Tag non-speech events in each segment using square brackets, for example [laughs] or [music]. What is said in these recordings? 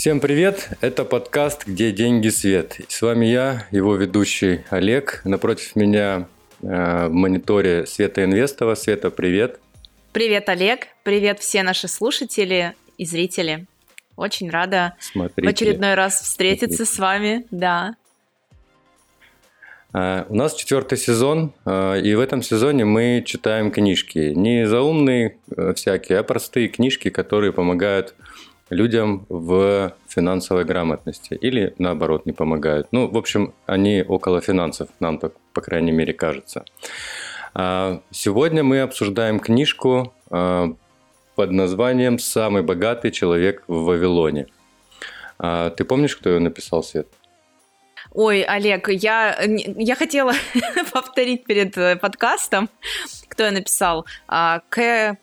Всем привет! Это подкаст «Где деньги свет». С вами я, его ведущий Олег. Напротив меня э, в мониторе Света Инвестова. Света, привет! Привет, Олег! Привет все наши слушатели и зрители. Очень рада Смотрите. в очередной раз встретиться Смотрите. с вами. Да. Uh, у нас четвертый сезон, uh, и в этом сезоне мы читаем книжки. Не заумные uh, всякие, а простые книжки, которые помогают людям в финансовой грамотности или наоборот не помогают. Ну, в общем, они около финансов, нам так, по крайней мере, кажется. А, сегодня мы обсуждаем книжку а, под названием «Самый богатый человек в Вавилоне». А, ты помнишь, кто ее написал, Свет? Ой, Олег, я, я хотела [laughs] повторить перед э, подкастом, кто я написал. К,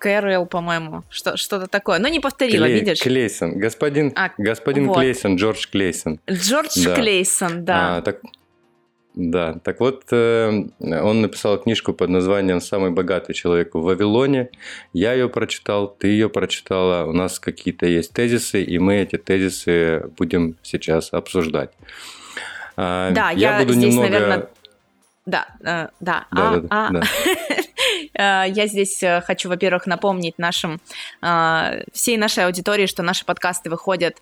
Кэрол, по-моему, что, что-то такое. Но не повторила, Клей, видишь? Клейсон, господин, а, господин вот. Клейсон, Джордж Клейсон. Джордж да. Клейсон, да. А, так, да, так вот, э, он написал книжку под названием «Самый богатый человек в Вавилоне». Я ее прочитал, ты ее прочитала, у нас какие-то есть тезисы, и мы эти тезисы будем сейчас обсуждать. А, да, я, я буду здесь, немного... наверное... Да, э, да, да, а, да, а. да. [laughs] Э, я здесь э, хочу, во-первых, напомнить нашим, э, всей нашей аудитории, что наши подкасты выходят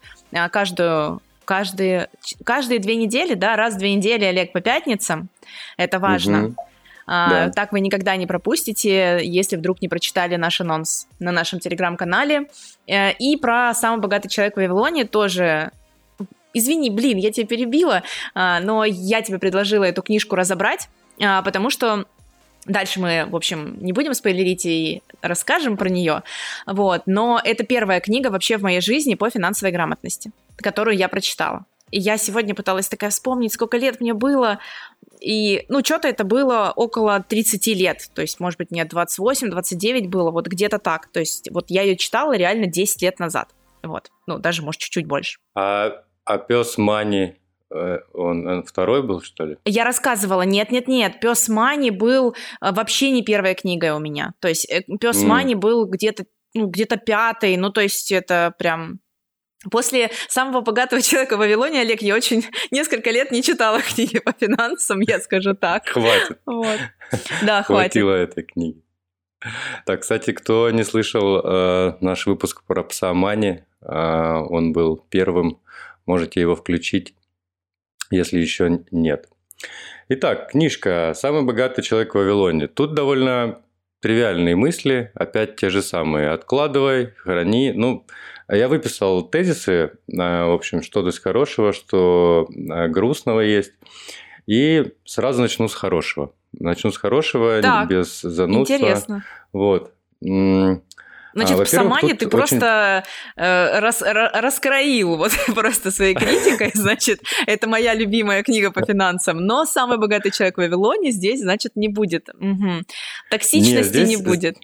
каждую каждые, каждые две недели, да, раз в две недели, Олег, по пятницам. Это важно. Угу. А, да. Так вы никогда не пропустите, если вдруг не прочитали наш анонс на нашем телеграм-канале. И про «Самый богатый человек в Вавилоне» тоже Извини, блин, я тебя перебила, но я тебе предложила эту книжку разобрать, потому что Дальше мы, в общем, не будем спойлерить и расскажем про нее. Вот. Но это первая книга вообще в моей жизни по финансовой грамотности, которую я прочитала. И я сегодня пыталась такая вспомнить, сколько лет мне было. И, ну, что-то это было около 30 лет. То есть, может быть, нет, 28, 29 было, вот где-то так. То есть, вот я ее читала реально 10 лет назад. Вот. Ну, даже, может, чуть-чуть больше. А, а пес Мани он, он второй был, что ли? Я рассказывала, нет-нет-нет, Пес Мани был э, вообще не первая книга у меня. То есть э, Пес mm. Мани был где-то ну, где-то пятый, ну, то есть это прям После самого богатого человека в Вавилоне, Олег, я очень [laughs] несколько лет не читала [laughs] книги по финансам, я скажу так. Хватит. Вот. [laughs] Да, хватит. Хватило этой книги. Так, кстати, кто не слышал э, наш выпуск про пса Мани, э, он был первым, можете его включить если еще нет. Итак, книжка «Самый богатый человек в Вавилоне». Тут довольно тривиальные мысли, опять те же самые. Откладывай, храни. Ну, я выписал тезисы, а, в общем, что здесь хорошего, что а, грустного есть. И сразу начну с хорошего. Начну с хорошего, так, без занудства. Интересно. Вот. Значит, а, в Самане ты очень... просто э, рас, раскроил вот [laughs] просто своей критикой, значит, это моя любимая книга по финансам, но «Самый богатый человек в Вавилоне» здесь, значит, не будет. Угу. Токсичности не, здесь, не будет.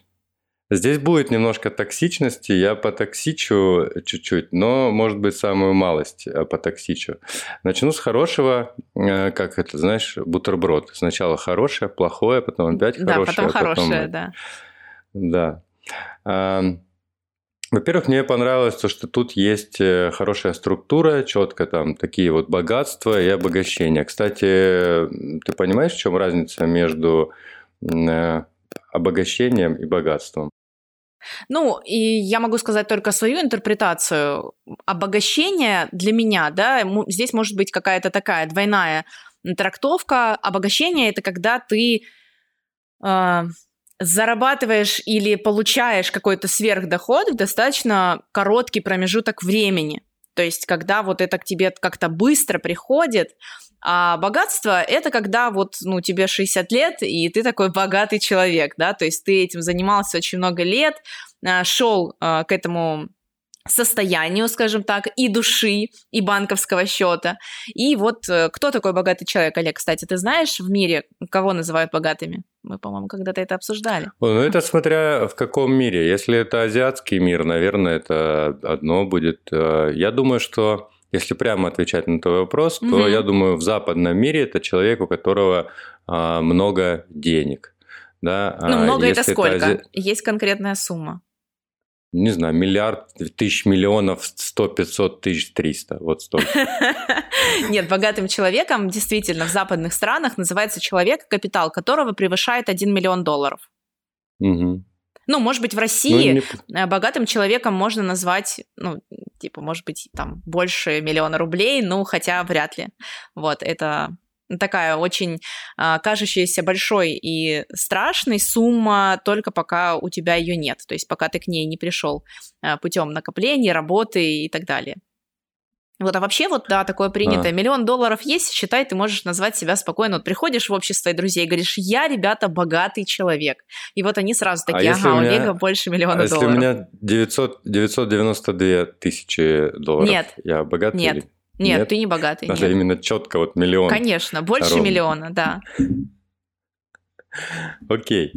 Здесь будет немножко токсичности, я потоксичу чуть-чуть, но, может быть, самую малость э, потоксичу. Начну с хорошего, э, как это, знаешь, бутерброд. Сначала хорошее, плохое, потом опять хорошее. Да, потом хорошее, да. Да. Во-первых, мне понравилось то, что тут есть э, хорошая структура, четко там такие вот богатства и обогащения. Кстати, ты понимаешь, в чем разница между э, обогащением и богатством? Ну, и я могу сказать только свою интерпретацию. Обогащение для меня, да, здесь может быть какая-то такая двойная трактовка. Обогащение – это когда ты э, зарабатываешь или получаешь какой-то сверхдоход в достаточно короткий промежуток времени. То есть, когда вот это к тебе как-то быстро приходит, а богатство – это когда вот, ну, тебе 60 лет, и ты такой богатый человек, да, то есть ты этим занимался очень много лет, а, шел а, к этому состоянию, скажем так, и души, и банковского счета. И вот э, кто такой богатый человек, Олег, кстати, ты знаешь в мире, кого называют богатыми? Мы, по-моему, когда-то это обсуждали. Ну, это смотря в каком мире. Если это азиатский мир, наверное, это одно будет. Э, я думаю, что если прямо отвечать на твой вопрос, то угу. я думаю, в западном мире это человек, у которого а, много денег. Да? Ну, а много это сколько? Это... Есть конкретная сумма. Не знаю, миллиард, тысяч миллионов, сто, пятьсот тысяч, триста, вот столько. [laughs] Нет, богатым человеком действительно в западных странах называется человек, капитал которого превышает 1 миллион долларов. Угу. Ну, может быть, в России ну, не... Э, богатым человеком можно назвать, ну, типа, может быть, там больше миллиона рублей, ну, хотя вряд ли. Вот, это такая очень а, кажущаяся большой и страшной сумма, только пока у тебя ее нет, то есть пока ты к ней не пришел а, путем накопления, работы и так далее. Вот, а вообще вот, да, такое принято. А. Миллион долларов есть, считай, ты можешь назвать себя спокойно. Вот приходишь в общество и друзей, говоришь, я, ребята, богатый человек. И вот они сразу а такие, а ага, у, меня, у Олега больше миллиона а долларов. если у меня 900, 992 тысячи долларов, Нет. я богатый Нет. Или... Нет, нет, ты не богатый. Даже нет. именно четко вот миллион. Конечно, больше ровно. миллиона, да. Окей.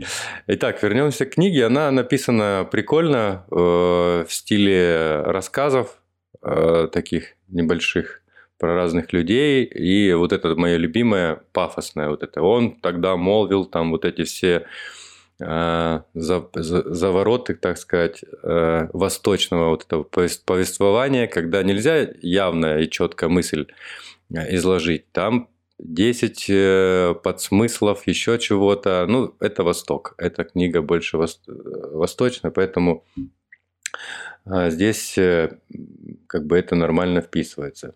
Итак, вернемся к книге. Она написана прикольно э, в стиле рассказов э, таких небольших про разных людей. И вот это мое любимое, пафосное вот это. Он тогда молвил там вот эти все Э, за, за, завороты, так сказать, э, восточного вот этого повествования, когда нельзя явно и четко мысль э, изложить. Там 10 подсмыслов, еще чего-то. Ну, это Восток. Эта книга больше восточная, поэтому здесь как бы это нормально вписывается.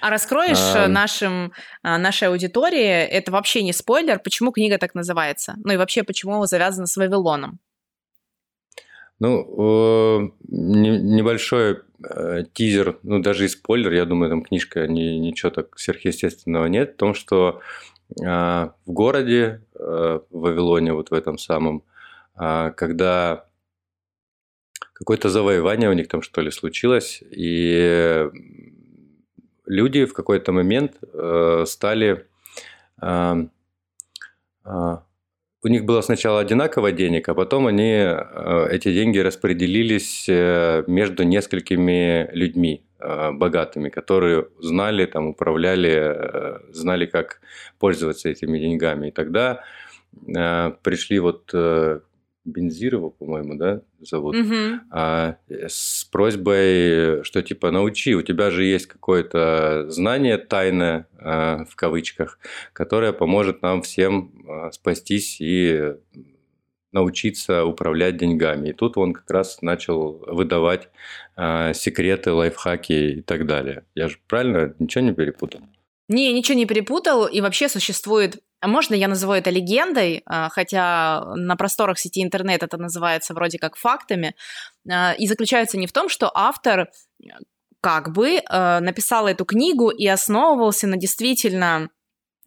А раскроешь а... нашим, а, нашей аудитории, это вообще не спойлер, почему книга так называется? Ну и вообще, почему завязана с Вавилоном? Ну, небольшой э, тизер, ну даже и спойлер, я думаю, там книжка ни, ничего так сверхъестественного нет, в том, что а, в городе, э, в Вавилоне, вот в этом самом, а, когда какое-то завоевание у них там что ли случилось, и люди в какой-то момент э, стали... Э, э, у них было сначала одинаково денег, а потом они э, эти деньги распределились э, между несколькими людьми э, богатыми, которые знали, там, управляли, э, знали, как пользоваться этими деньгами. И тогда э, пришли вот э, Бензирова, по-моему, да, зовут, угу. а, с просьбой, что типа научи, у тебя же есть какое-то знание тайное, а, в кавычках, которое поможет нам всем а, спастись и научиться управлять деньгами. И тут он как раз начал выдавать а, секреты, лайфхаки и так далее. Я же правильно ничего не перепутал? Не, ничего не перепутал, и вообще существует можно я назову это легендой, а, хотя на просторах сети интернет это называется вроде как фактами, а, и заключается не в том, что автор как бы написал эту книгу и основывался на действительно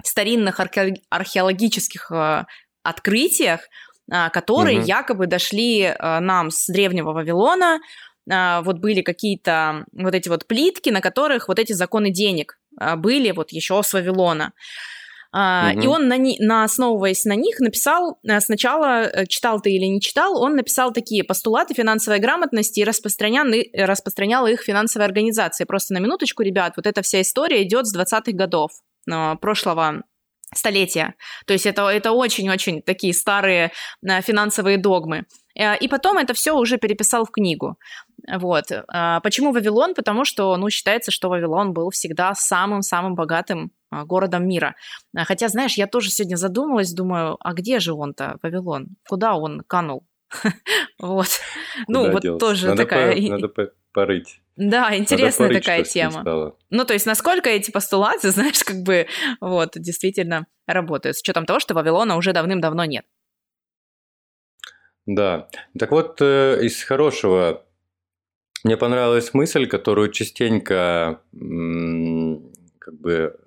старинных археологических открытиях, которые угу. якобы дошли нам с древнего Вавилона. Вот были какие-то вот эти вот плитки, на которых вот эти законы денег были вот еще с Вавилона. Угу. И он, на, на, основываясь на них, написал э, сначала, э, читал ты или не читал, он написал такие постулаты финансовой грамотности и распространял, распространял их финансовой организации. Просто на минуточку, ребят, вот эта вся история идет с 20-х годов э, прошлого столетия. То есть это, это очень-очень такие старые финансовые догмы. И потом это все уже переписал в книгу. Вот. Почему Вавилон? Потому что, ну, считается, что Вавилон был всегда самым-самым богатым а, городом мира. А, хотя, знаешь, я тоже сегодня задумалась, думаю, а где же он-то, Вавилон? Куда он канул? [laughs] Вот. Ну, вот тоже такая... Надо порыть. Да, интересная такая тема. Ну, то есть, насколько эти постулаты, [laughs] знаешь, как бы, вот, действительно работают, с учетом того, что Вавилона уже давным-давно нет. Да. Так вот, э, из хорошего мне понравилась мысль, которую частенько как бы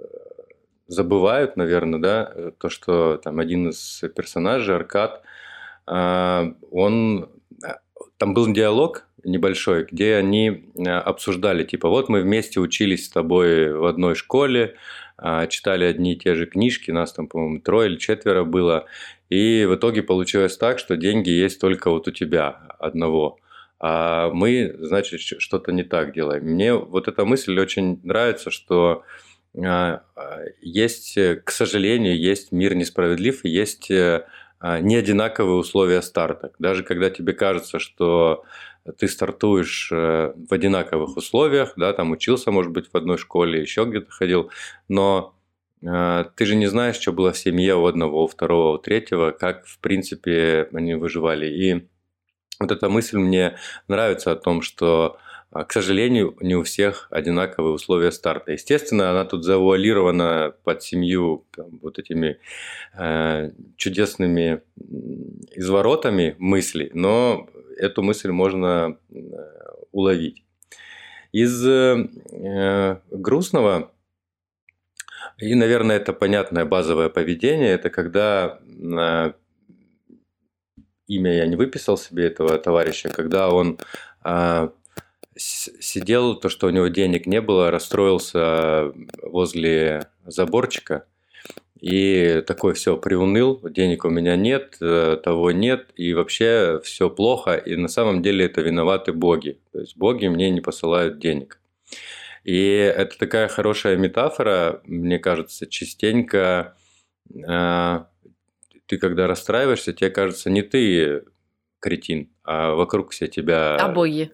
забывают, наверное, да, э, то, что там один из персонажей, Аркад, а, он... А, там был диалог небольшой, где они а, обсуждали, типа, вот мы вместе учились с тобой в одной школе, читали одни и те же книжки, нас там, по-моему, трое или четверо было, и в итоге получилось так, что деньги есть только вот у тебя одного а мы, значит, что-то не так делаем. Мне вот эта мысль очень нравится, что а, а, есть, э, к сожалению, есть мир несправедлив, есть э, а, не одинаковые условия старта. Даже когда тебе кажется, что ты стартуешь э, в одинаковых условиях, да, там учился, может быть, в одной школе, еще где-то ходил, но ты же не знаешь, что было в семье у одного, у второго, у третьего, как, в принципе, они выживали. И вот эта мысль мне нравится о том, что а, к сожалению, не у всех одинаковые условия старта. Естественно, она тут завуалирована под семью там, вот этими э, чудесными изворотами мыслей, но эту мысль можно э, уловить. Из э, грустного и, наверное, это понятное базовое поведение, это когда э, имя я не выписал себе этого товарища, когда он э, сидел, то, что у него денег не было, расстроился возле заборчика и такой все приуныл, денег у меня нет, э, того нет, и вообще все плохо, и на самом деле это виноваты боги. То есть боги мне не посылают денег. И это такая хорошая метафора, мне кажется, частенько э, ты когда расстраиваешься, тебе кажется, не ты кретин, а вокруг все тебя... А боги.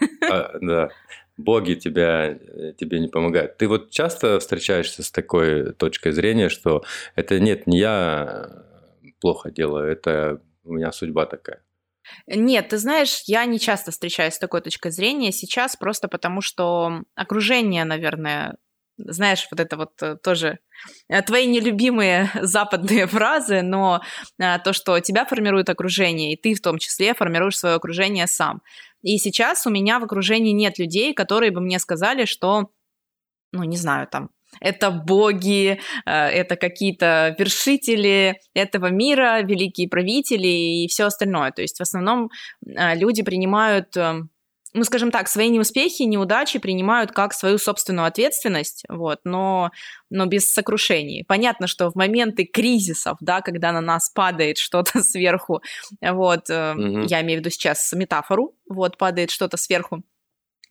[laughs] А, да. Боги тебя, э, тебе не помогают. Ты вот часто встречаешься с такой точкой зрения, что это нет, не я плохо делаю, это у меня судьба такая. Нет, ты знаешь, я не часто встречаюсь с такой точкой зрения сейчас, просто потому что окружение, наверное, знаешь, вот это вот э, тоже э, твои нелюбимые [laughs] западные фразы, но э, то, что тебя формирует окружение, и ты в том числе формируешь свое окружение сам. И сейчас у меня в окружении нет людей, которые бы мне сказали, что, ну, не знаю, там, это боги, это какие-то вершители этого мира, великие правители и все остальное. То есть в основном люди принимают эм, ну, скажем так, свои неуспехи, неудачи принимают как свою собственную ответственность, вот, но, но без сокрушений. Понятно, что в моменты кризисов, да, когда на нас падает что-то [laughs] сверху, вот, mm-hmm. я имею в виду сейчас метафору, вот, падает что-то сверху,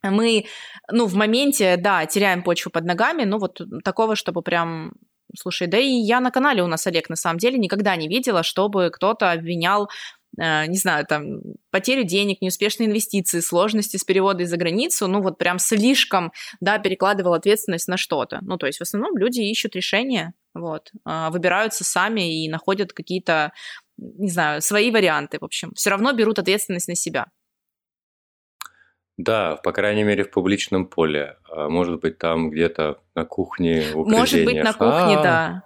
мы, ну, в моменте, да, теряем почву под ногами, ну, вот такого, чтобы прям Слушай, да и я на канале у нас, Олег, на самом деле никогда не видела, чтобы кто-то обвинял не знаю, там, потерю денег, неуспешные инвестиции, сложности с переводом за границу, ну вот прям слишком, да, перекладывал ответственность на что-то. Ну, то есть в основном люди ищут решения, вот, а, выбираются сами и находят какие-то, не знаю, свои варианты, в общем. Все равно берут ответственность на себя. Да, по крайней мере, в публичном поле. А может быть, там где-то на кухне, в Может быть, на кухне, А-а-а. да.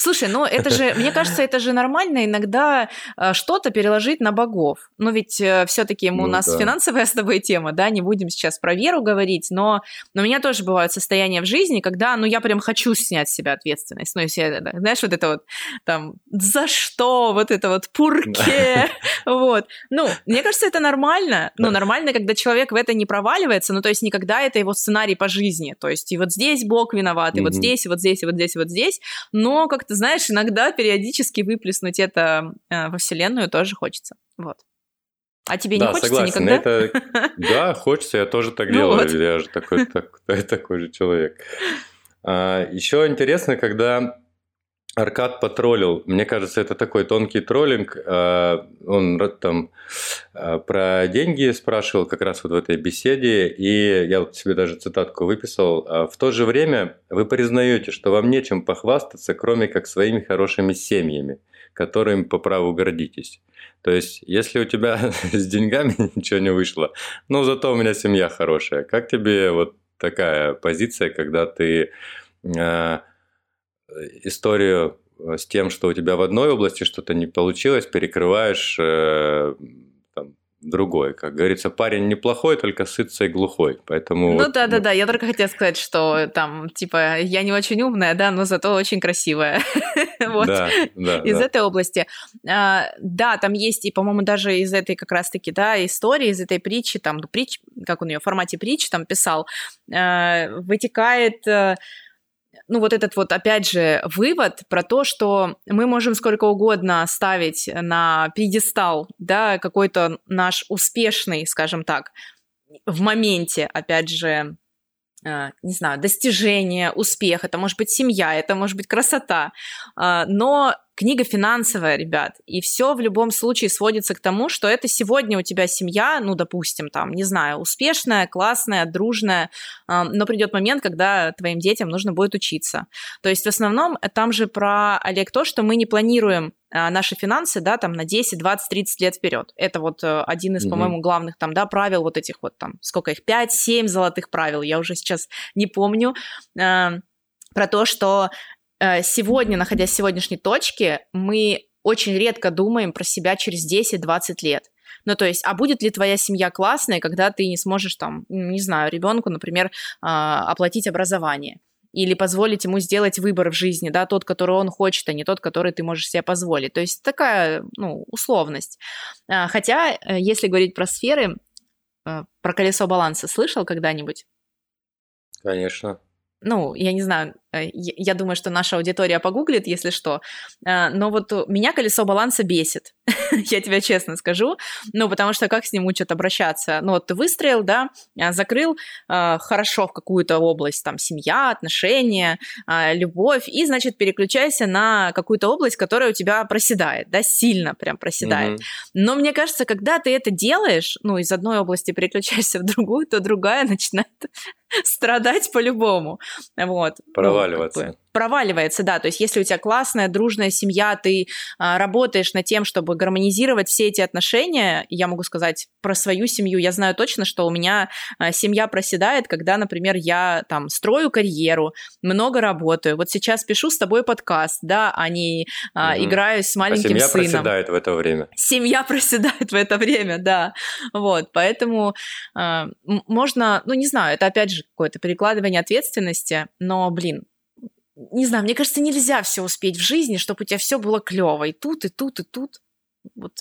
Слушай, ну это же, мне кажется, это же нормально иногда э, что-то переложить на богов. Но ведь э, все-таки ну, у нас да. финансовая с тобой тема, да, не будем сейчас про веру говорить, но, но у меня тоже бывают состояния в жизни, когда, ну, я прям хочу снять с себя ответственность. Ну, если, знаешь, вот это вот там, за что, вот это вот пурке, [laughs] вот. Ну, мне кажется, это нормально. Ну, нормально, когда человек в это не проваливается, ну, то есть никогда это его сценарий по жизни. То есть и вот здесь Бог виноват, и вот здесь, и вот здесь, и вот здесь, и вот здесь. Но как ты знаешь, иногда периодически выплеснуть это э, во Вселенную тоже хочется. Вот. А тебе да, не хочется согласен. никогда? Это... [laughs] Да, хочется, я тоже так ну делаю. Вот. Я же такой, такой, [laughs] такой же человек. А, еще интересно, когда Аркад потроллил. Мне кажется, это такой тонкий троллинг. А, он там а, про деньги спрашивал как раз вот в этой беседе, и я вот себе даже цитатку выписал. А, в то же время вы признаете, что вам нечем похвастаться, кроме как своими хорошими семьями, которыми по праву гордитесь. То есть, если у тебя [laughs] с деньгами [laughs] ничего не вышло, ну зато у меня семья хорошая. Как тебе вот такая позиция, когда ты историю э, с тем, что у тебя в одной области что-то не получилось, перекрываешь э, там, другой. Как говорится, парень неплохой, только сытся и глухой. Поэтому ну вот, да, да, да. Я только хотела сказать, что там, типа, я не очень умная, да, но зато очень красивая. [laughs] вот. Да, да, из да. этой области. А, да, там есть, и, по-моему, даже из этой как раз-таки, да, истории, из этой притчи, там, ну, притч, как он ее в формате притчи там писал, а, вытекает э, ну, вот этот вот, опять же, вывод про то, что мы можем сколько угодно ставить на пьедестал, да, какой-то наш успешный, скажем так, в моменте, опять же, э, не знаю, достижение, успех, это может быть семья, это может быть красота, э, но книга финансовая, ребят, и все в любом случае сводится к тому, что это сегодня у тебя семья, ну, допустим, там, не знаю, успешная, классная, дружная, э, но придет момент, когда твоим детям нужно будет учиться. То есть в основном там же про, Олег, то, что мы не планируем а, наши финансы, да, там на 10, 20, 30 лет вперед. Это вот э, один из, mm-hmm. по-моему, главных там, да, правил вот этих вот там, сколько их, 5-7 золотых правил, я уже сейчас не помню, э, про то, что э, сегодня, находясь в сегодняшней точке, мы очень редко думаем про себя через 10-20 лет. Ну, то есть, а будет ли твоя семья классная, когда ты не сможешь там, не знаю, ребенку, например, а, оплатить образование? или позволить ему сделать выбор в жизни, да, тот, который он хочет, а не тот, который ты можешь себе позволить. То есть такая, ну, условность. А, хотя, э, если говорить про сферы, э, про колесо баланса слышал когда-нибудь? Конечно ну, я не знаю, э, я думаю, что наша аудитория погуглит, если что, э, но вот меня колесо баланса бесит, [laughs] я тебе честно скажу, ну, потому что как с ним учат обращаться? Ну, вот ты выстроил, да, э, закрыл хорошо в какую-то область, там, семья, отношения, любовь, и, значит, переключайся на какую-то область, которая у тебя проседает, да, сильно прям проседает. Но мне кажется, когда ты это делаешь, ну, из одной области переключаешься в другую, то другая [laughs] начинает [laughs] страдать по-любому. Вот. Проваливаться. Ну, как бы, проваливается, да. То есть если у тебя классная, дружная семья, ты а, работаешь над тем, чтобы гармонизировать все эти отношения, я могу сказать про свою семью, я знаю точно, что у меня а, семья проседает, когда, например, я там строю карьеру, много работаю. Вот сейчас пишу с тобой подкаст, да, а не а, угу. играю с маленьким а семья сыном. Семья проседает в это время. Семья проседает в это время, да. Вот, поэтому а, можно, ну не знаю, это опять же какое-то перекладывание ответственности, но, блин, не знаю, мне кажется, нельзя все успеть в жизни, чтобы у тебя все было клево. И тут, и тут, и тут. Вот.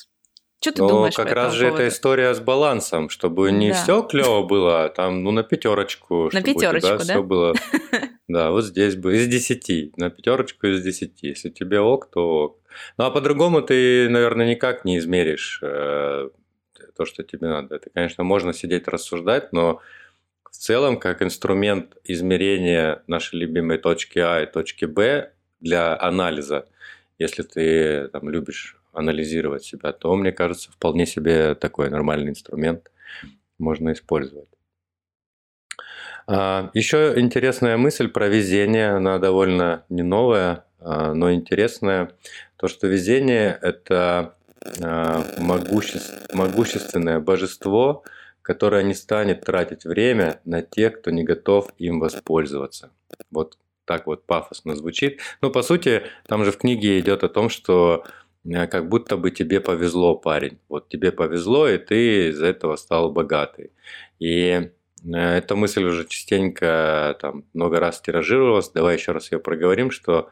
Что ты Но думаешь? как раз же поводу? эта история с балансом, чтобы не да. все клево было, а там, ну, на пятерочку. На пятерочку, да? Все было. [laughs] Да, вот здесь бы из десяти. На пятерочку из десяти. Если тебе ок, то ок. Ну, а по-другому ты, наверное, никак не измеришь э, то, что тебе надо. Это, конечно, можно сидеть рассуждать, но в целом, как инструмент измерения нашей любимой точки А и точки Б для анализа, если ты там, любишь анализировать себя, то, мне кажется, вполне себе такой нормальный инструмент можно использовать. А, еще интересная мысль про везение, она довольно не новая, а, но интересная. То, что везение – это а, могущественное божество – которая не станет тратить время на тех, кто не готов им воспользоваться. Вот так вот пафосно звучит. Но по сути, там же в книге идет о том, что э, как будто бы тебе повезло, парень. Вот тебе повезло, и ты из-за этого стал богатый. И э, эта мысль уже частенько там много раз тиражировалась. Давай еще раз ее проговорим, что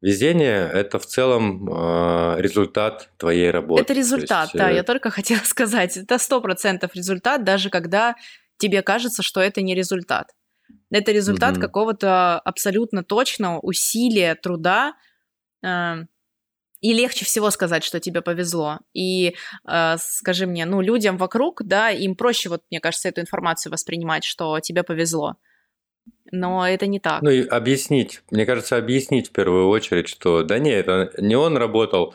Везение – это в целом э, результат твоей работы. Это результат, есть, да, э... я только [laughs] хотела сказать. Это сто процентов результат, даже когда тебе кажется, что это не результат. Это результат угу. какого-то абсолютно точного усилия, труда. Э, и легче всего сказать, что тебе повезло. И э, скажи мне, ну, людям вокруг, да, им проще, вот, мне кажется, эту информацию воспринимать, что тебе повезло но это не так. Ну и объяснить, мне кажется, объяснить в первую очередь, что да не, это не он работал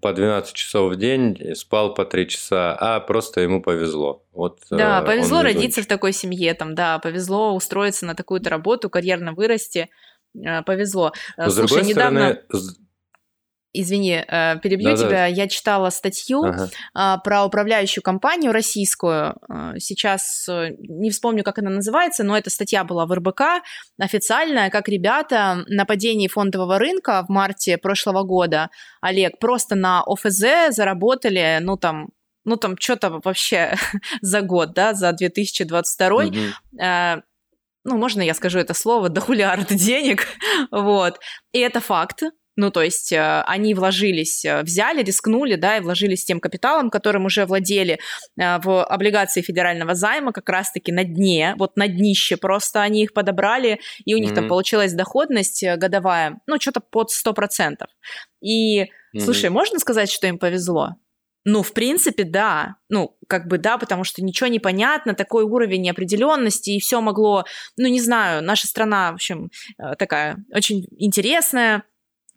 по 12 часов в день, спал по 3 часа, а просто ему повезло. Вот, да, э, повезло родиться в такой семье, там, да, повезло устроиться на такую-то работу, карьерно вырасти, э, повезло. Слушай, с другой недавно... стороны, Извини, э, перебью да, тебя. Да. Я читала статью ага. А, про управляющую компанию российскую. Э, сейчас э, не вспомню, как она называется, но эта статья была в РБК официальная, как ребята на падении фондового рынка в марте прошлого года, Олег, просто на ОФЗ заработали, ну там, ну там что-то вообще [laughs] за год, да, за 2022. Угу ну, можно я скажу это слово, [laughs] дохулиард денег, вот. И это факт, ну, то есть э, они вложились, э, взяли, рискнули, да, и вложились тем капиталом, которым уже владели э, в облигации федерального займа, как раз-таки на дне, вот на днище просто они их подобрали, и у них mm-hmm. там получилась доходность годовая, ну, что-то под 100%. И, mm-hmm. слушай, можно сказать, что им повезло? Ну, в принципе, да. Ну, как бы да, потому что ничего не понятно, такой уровень неопределенности, и все могло, ну, не знаю, наша страна, в общем, такая очень интересная,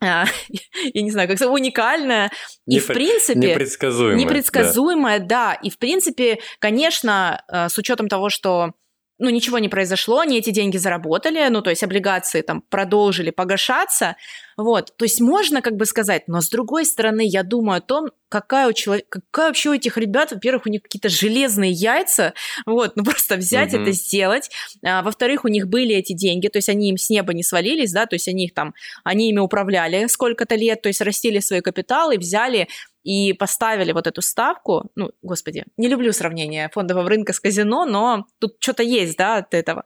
[laughs] я не знаю, как уникальная и, в принципе... Непредсказуемая. Непредсказуемая, да. да. И, в принципе, конечно, э, с учетом того, что ну, ничего не произошло, они эти деньги заработали, ну, то есть облигации там продолжили погашаться, вот, то есть можно как бы сказать, но с другой стороны, я думаю о том, какая у человека, какая вообще у этих ребят, во-первых, у них какие-то железные яйца, вот, ну, [laughs] просто взять mm-hmm. это сделать, а, во-вторых, у них были эти деньги, то есть они им с неба не свалились, да, то есть они их там, они ими управляли сколько-то лет, то есть растили свой капитал и взяли и поставили вот эту ставку, ну, господи, не люблю сравнение фондового рынка с казино, но тут что-то есть, да, от этого.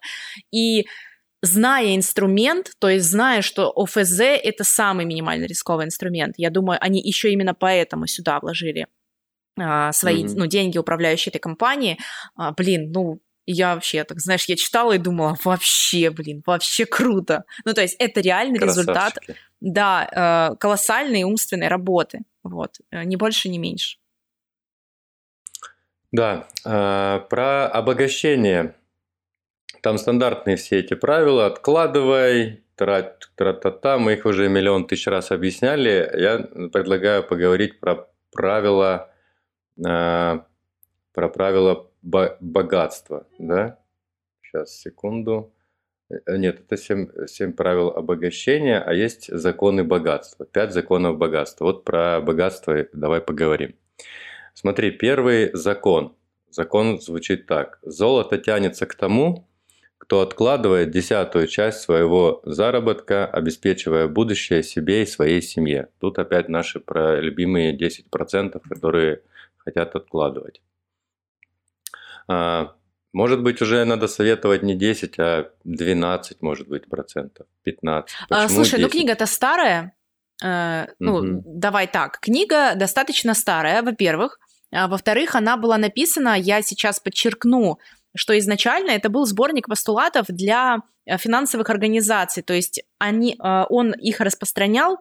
И зная инструмент, то есть зная, что ОФЗ – это самый минимально рисковый инструмент, я думаю, они еще именно поэтому сюда вложили а, свои mm-hmm. ну, деньги, управляющие этой компании. А, блин, ну, я вообще, так знаешь, я читала и думала, вообще, блин, вообще круто. Ну, то есть это реальный результат, да, э, колоссальной умственной работы. Вот, э, ни больше, ни меньше. Да, э, про обогащение. Там стандартные все эти правила. Откладывай, тра-та-та. Мы их уже миллион тысяч раз объясняли. Я предлагаю поговорить про правила, про правила богатства, да? Сейчас, секунду. Э, нет, это семь, семь правил обогащения, а есть законы богатства. Пять законов богатства. Вот про богатство давай поговорим. Смотри, первый закон. Закон звучит так. Золото тянется к тому, кто откладывает десятую часть своего заработка, обеспечивая будущее себе и своей семье. Тут опять наши про любимые 10%, которые хотят откладывать. А, может быть, уже надо советовать не 10, а 12, может быть, процентов, 15. А, Почему Слушай, 10? ну книга-то старая. Э, ну, угу. давай так. Книга достаточно старая, во-первых. А во-вторых, она была написана, я сейчас подчеркну, что изначально это был сборник постулатов для э, финансовых организаций. То есть они, э, он их распространял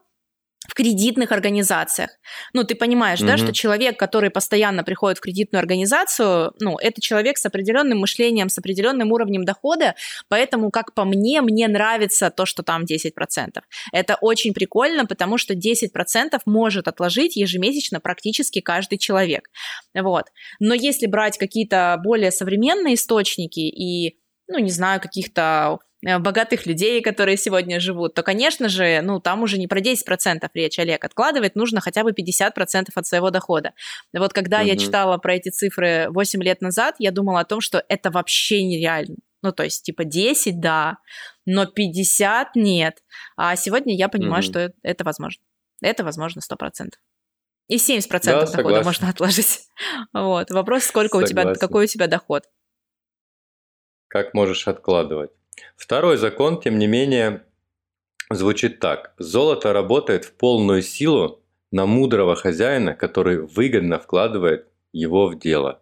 в кредитных организациях. Ну, ты понимаешь, mm-hmm. да, что человек, который постоянно приходит в кредитную организацию, ну, это человек с определенным мышлением, с определенным уровнем дохода, поэтому, как по мне, мне нравится то, что там 10%. Это очень прикольно, потому что 10% может отложить ежемесячно практически каждый человек. Вот. Но если брать какие-то более современные источники и ну, не знаю, каких-то богатых людей, которые сегодня живут, то, конечно же, ну, там уже не про 10% речь, Олег. Откладывать нужно хотя бы 50% от своего дохода. Вот когда угу. я читала про эти цифры 8 лет назад, я думала о том, что это вообще нереально. Ну, то есть, типа, 10, да, но 50 нет. А сегодня я понимаю, угу. что это возможно. Это возможно 100%. И 70% да, дохода согласен. можно отложить. [laughs] Вот. Вопрос, сколько согласен. у тебя, какой у тебя доход. Как можешь откладывать? Второй закон, тем не менее, звучит так. Золото работает в полную силу на мудрого хозяина, который выгодно вкладывает его в дело.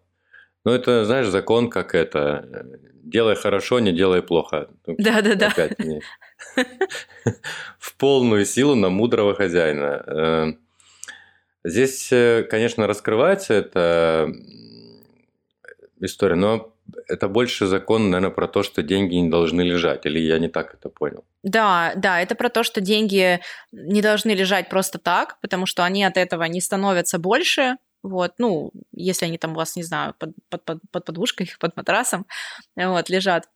Ну, это, знаешь, закон как это. Делай хорошо, не делай плохо. Да-да-да. [laughs] В полную силу на мудрого хозяина. Э, здесь, э, конечно, раскрывается эта история, но это больше закон, наверное, про то, что деньги не должны лежать, или я не так это понял? Да, да, это про то, что деньги не должны лежать просто так, потому что они от этого не становятся больше, вот, ну, если они там у вас, не знаю, под, под, под, под подушкой, [laughs] под матрасом, вот, лежат,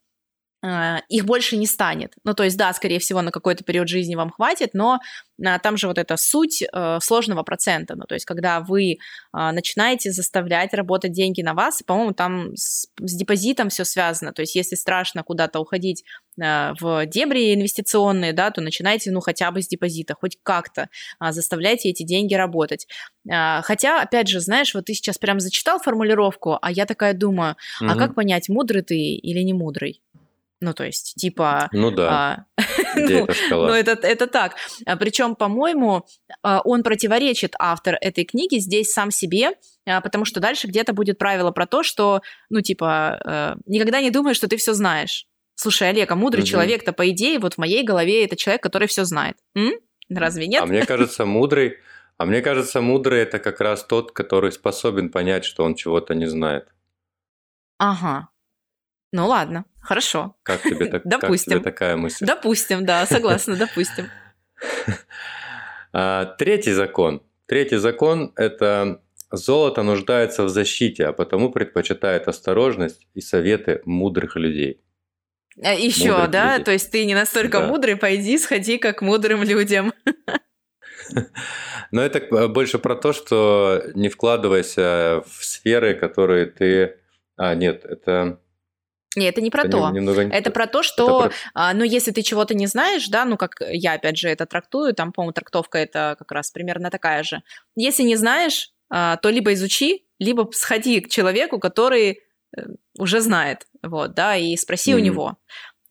их больше не станет. Ну, то есть, да, скорее всего, на какой-то период жизни вам хватит, но а, там же вот эта суть э, сложного процента. Ну, то есть, когда вы а, начинаете заставлять работать деньги на вас, по-моему, там с, с депозитом все связано. То есть, если страшно куда-то уходить в дебри инвестиционные, да, то начинайте, ну, хотя бы с депозита, хоть как-то заставляйте эти деньги работать. Хотя, опять же, знаешь, вот ты сейчас прям зачитал формулировку, а я такая думаю, угу. а как понять, мудрый ты или не мудрый? Ну, то есть, типа... Ну да. А, [laughs] Где ну, эта шкала? Ну, это, это так. А, причем, по-моему, а, он противоречит автор этой книги здесь сам себе, а, потому что дальше где-то будет правило про то, что, ну, типа, никогда не думай, что ты все знаешь. Слушай, Олег, а мудрый угу. человек-то, по идее, вот в моей голове это человек, который все знает. М? Разве нет? А мне кажется, мудрый... А мне кажется, мудрый это как раз тот, который способен понять, что он чего-то не знает. Ага, ну ладно, хорошо. Как тебе, так, допустим. [laughs] Как тебе такая мысль? Допустим, да, [laughs] согласна, допустим. [laughs] А, третий закон. Третий закон – это золото нуждается в защите, а потому предпочитает осторожность и советы мудрых людей. А Еще, мудрых да? Людей. То есть ты не настолько да. мудрый, пойди, сходи как мудрым людям. Но это больше про то, что не вкладывайся в сферы, которые ты... А, нет, это... Нет, это не про это то. Немного... Это про то, что, про... А, ну, если ты чего-то не знаешь, да, ну, как я, опять же, это трактую, там, по-моему, трактовка это как раз примерно такая же. Если не знаешь, а, то либо изучи, либо сходи к человеку, который э, уже знает, вот, да, и спроси mm-hmm. у него.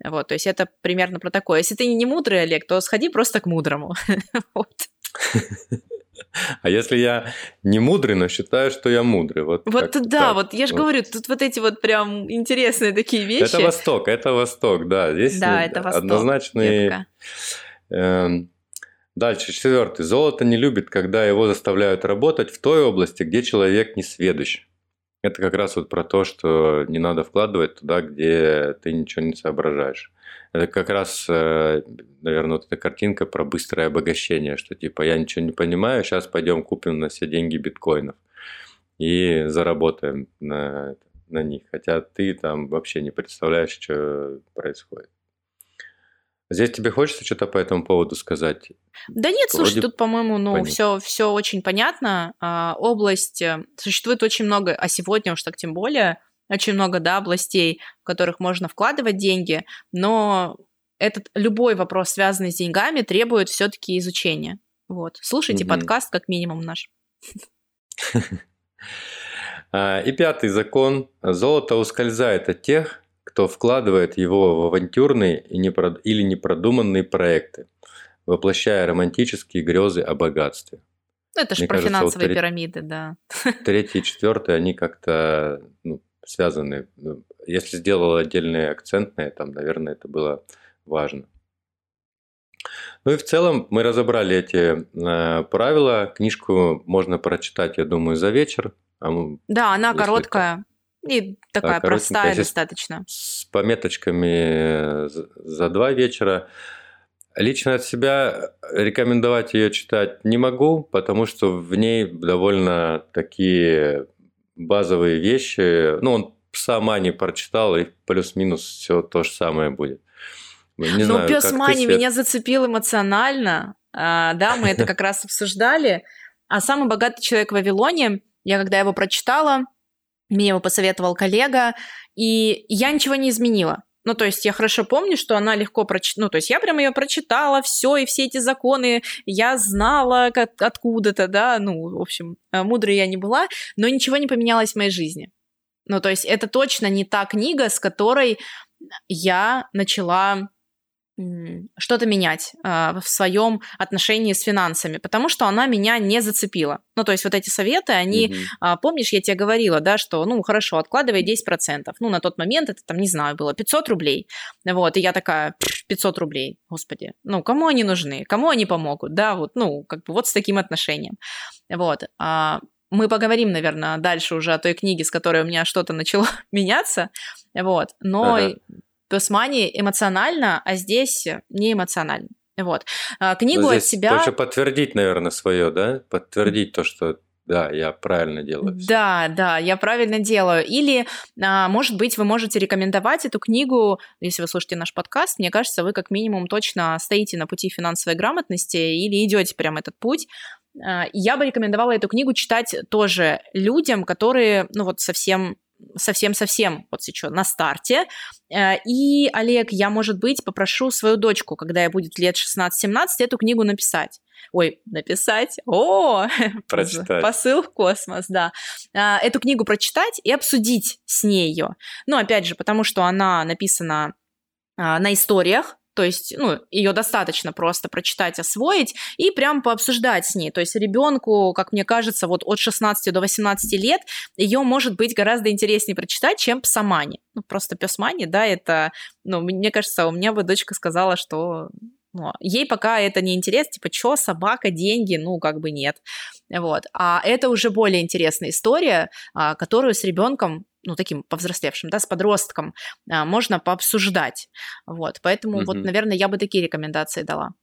Вот, то есть это примерно про такое. Если ты не мудрый, Олег, то сходи просто к мудрому. [laughs] вот. [laughs] А если я не мудрый, но считаю, что я мудрый? Вот, вот да, так. вот я же вот. говорю, тут вот эти вот прям интересные такие вещи. Это Восток, это Восток, да. Здесь да, это Восток. однозначный... Эм, дальше, четвертый. Золото не любит, когда его заставляют работать в той области, где человек не сведущ. Это как раз вот про то, что не надо вкладывать туда, где ты ничего не соображаешь. Это как раз, э, наверное, вот эта картинка про быстрое обогащение, что типа я ничего не понимаю, сейчас пойдем купим на все деньги биткоинов и заработаем на, на них. Хотя ты там вообще не представляешь, что происходит. Здесь тебе хочется что-то по этому поводу сказать? Да нет, Вроде слушай, тут, по-моему, ну, все, все очень понятно. А, область, э, существует очень много, а сегодня уж так тем более, очень много, да, областей, в которых можно вкладывать деньги, но этот любой вопрос, связанный с деньгами, требует все-таки изучения. Вот. Слушайте mm-hmm. подкаст, как минимум наш. [laughs] А, и пятый закон. Золото ускользает от тех, кто вкладывает его в авантюрные или непродуманные проекты, воплощая романтические грезы о богатстве. Ну, это же про кажется, финансовые вот пирамиды, да. [laughs] Третий и четвертый, они как-то ну, связаны. Ну, если сделал отдельный акцент на этом, наверное, это было важно. Ну и в целом мы разобрали эти э, правила. Книжку можно прочитать, я думаю, за вечер. А да, она короткая это... и такая да, простая достаточно. С пометочками за два вечера. Лично от себя рекомендовать ее читать не могу, потому что в ней довольно такие базовые вещи. Ну, он пса Мани прочитал, и плюс-минус все то же самое будет. Не ну, пес Мани меня зацепил эмоционально. А, да, мы это [laughs] как раз обсуждали. А самый богатый человек в Вавилоне, я когда его прочитала, мне его посоветовал коллега, и я ничего не изменила. Ну, то есть я хорошо помню, что она легко прочитала. Ну, то есть я прям ее прочитала, все, и все эти законы я знала как откуда-то, да. Ну, в общем, э, мудрой я не была, но ничего не поменялось в моей жизни. Ну, то есть это точно не та книга, с которой я начала что-то менять э, в своем отношении с финансами, потому что она меня не зацепила. Ну, то есть вот эти советы, они, mm-hmm. э, помнишь, я тебе говорила, да, что, ну, хорошо, откладывай 10%. Ну, на тот момент это, там, не знаю, было 500 рублей. Вот, и я такая, 500 рублей, господи, ну, кому они нужны, кому они помогут, да, вот, ну, как бы вот с таким отношением. Вот, а, мы поговорим, наверное, дальше уже о той книге, с которой у меня что-то начало [laughs] меняться, вот, но... Ага Песмани эмоционально, а здесь не эмоционально. Вот. А, книгу здесь от себя... Больше подтвердить, наверное, свое, да? Подтвердить то, что да, я правильно делаю. Да, да, я правильно делаю. Или, а, может быть, вы можете рекомендовать эту книгу, если вы слушаете наш подкаст, мне кажется, вы как минимум точно стоите на пути финансовой грамотности или идете прям этот путь. А, я бы рекомендовала эту книгу читать тоже людям, которые, ну вот, совсем совсем-совсем вот сейчас на старте. Э, и, Олег, я, может быть, попрошу свою дочку, когда ей будет лет 16-17, эту книгу написать. Ой, написать. О, [laughs] прочитать. посыл в космос, да. Э, эту книгу прочитать и обсудить с ней ее. Ну, опять же, потому что она написана э, на историях, то есть, ну, ее достаточно просто прочитать, освоить и прям пообсуждать с ней. То есть ребенку, как мне кажется, вот от 16 до 18 лет ее может быть гораздо интереснее прочитать, чем псамани. Ну, просто песмани, да, это, ну, мне кажется, у меня бы дочка сказала, что ну, ей пока это не интересно, типа, что, собака, деньги, ну, как бы нет. Вот. А это уже более интересная история, а, которую с ребенком ну, таким повзрослевшим, да, с подростком, а, можно пообсуждать. Вот, поэтому mm вот, наверное, я бы такие рекомендации дала.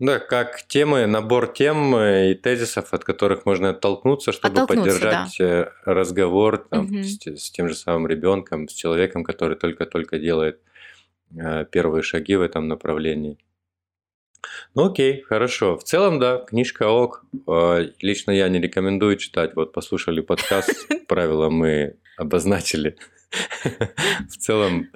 Да, как темы, набор тем э, и тезисов, от которых можно оттолкнуться, чтобы поддержать да. Э, разговор там, угу. с, с тем же самым ребенком, с человеком, который только-только делает э, первые шаги в этом направлении. Ну окей, хорошо. В целом, да, книжка ок. Э, лично я не рекомендую читать. Вот послушали подкаст, [laughs] правила мы обозначили. [laughs] В целом,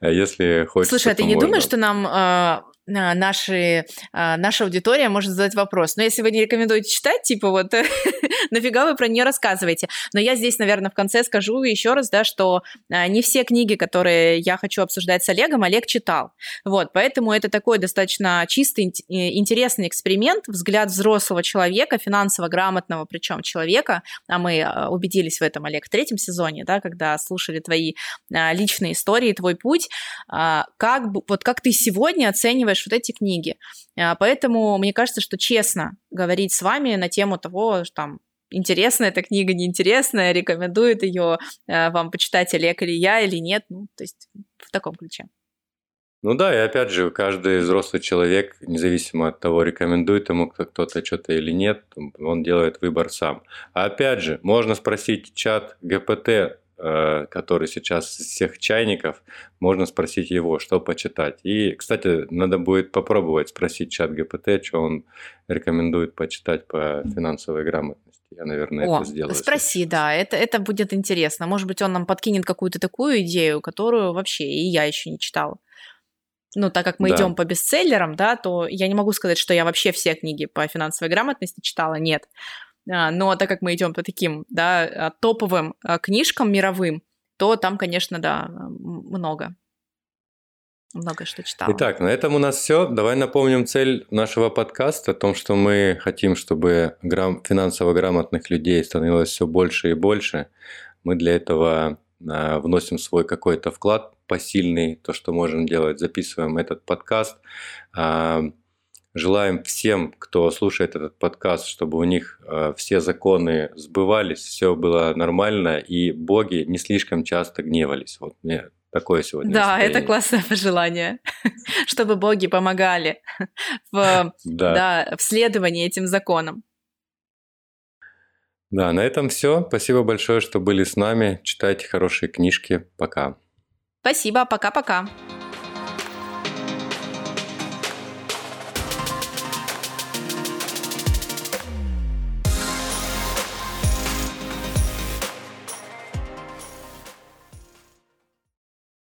если хочешь... Слушай, а ты не думаешь, что нам наши, а, наша аудитория может задать вопрос. Но если вы не рекомендуете читать, типа вот [laughs] нафига вы про нее рассказываете? Но я здесь, наверное, в конце скажу еще раз, да, что а, не все книги, которые я хочу обсуждать с Олегом, Олег читал. Вот, поэтому это такой достаточно чистый, интересный эксперимент, взгляд взрослого человека, финансово грамотного причем человека, а мы а, убедились в этом, Олег, в третьем сезоне, да, когда слушали твои личные истории, твой путь, как, вот как ты сегодня оцениваешь читаешь вот эти книги. А, поэтому мне кажется, что честно говорить с вами на тему того, что там интересная эта книга, неинтересная, рекомендует ее а, вам почитать Олег или я, или нет. Ну, то есть в таком ключе. Ну да, и опять же, каждый взрослый человек, независимо от того, рекомендует ему кто-то что-то или нет, он делает выбор сам. А опять же, можно спросить чат ГПТ, Э, который сейчас из всех чайников, можно спросить его, что почитать. И, кстати, надо будет попробовать спросить чат ГПТ, что он рекомендует почитать по финансовой грамотности. Я, наверное, О, это сделаю. Спроси, да, это, это будет интересно. Может быть, он нам подкинет какую-то такую идею, которую вообще и я еще не читала. Ну, так как мы да. идем по бестселлерам, да, то я не могу сказать, что я вообще все книги по финансовой грамотности читала, нет. А, но так как мы идем по таким, да, а, топовым а, книжкам мировым, то там, конечно, да, много. Много что читала. Итак, на этом у нас все. Давай напомним цель нашего подкаста о том, что мы хотим, чтобы грам... финансово грамотных людей становилось все больше и больше. Мы для этого вносим свой какой-то вклад посильный, то, что можем делать, записываем этот подкаст, Желаем всем, кто слушает этот подкаст, чтобы у них э, все законы сбывались, все было нормально, и боги не слишком часто гневались. Вот мне такое сегодня. Да, состояние. это классное пожелание, [laughs] чтобы боги помогали [laughs] в, да. Да, в следовании этим законам. Да, на этом все. Спасибо большое, что были с нами. Читайте хорошие книжки. Пока. Спасибо. Пока-пока.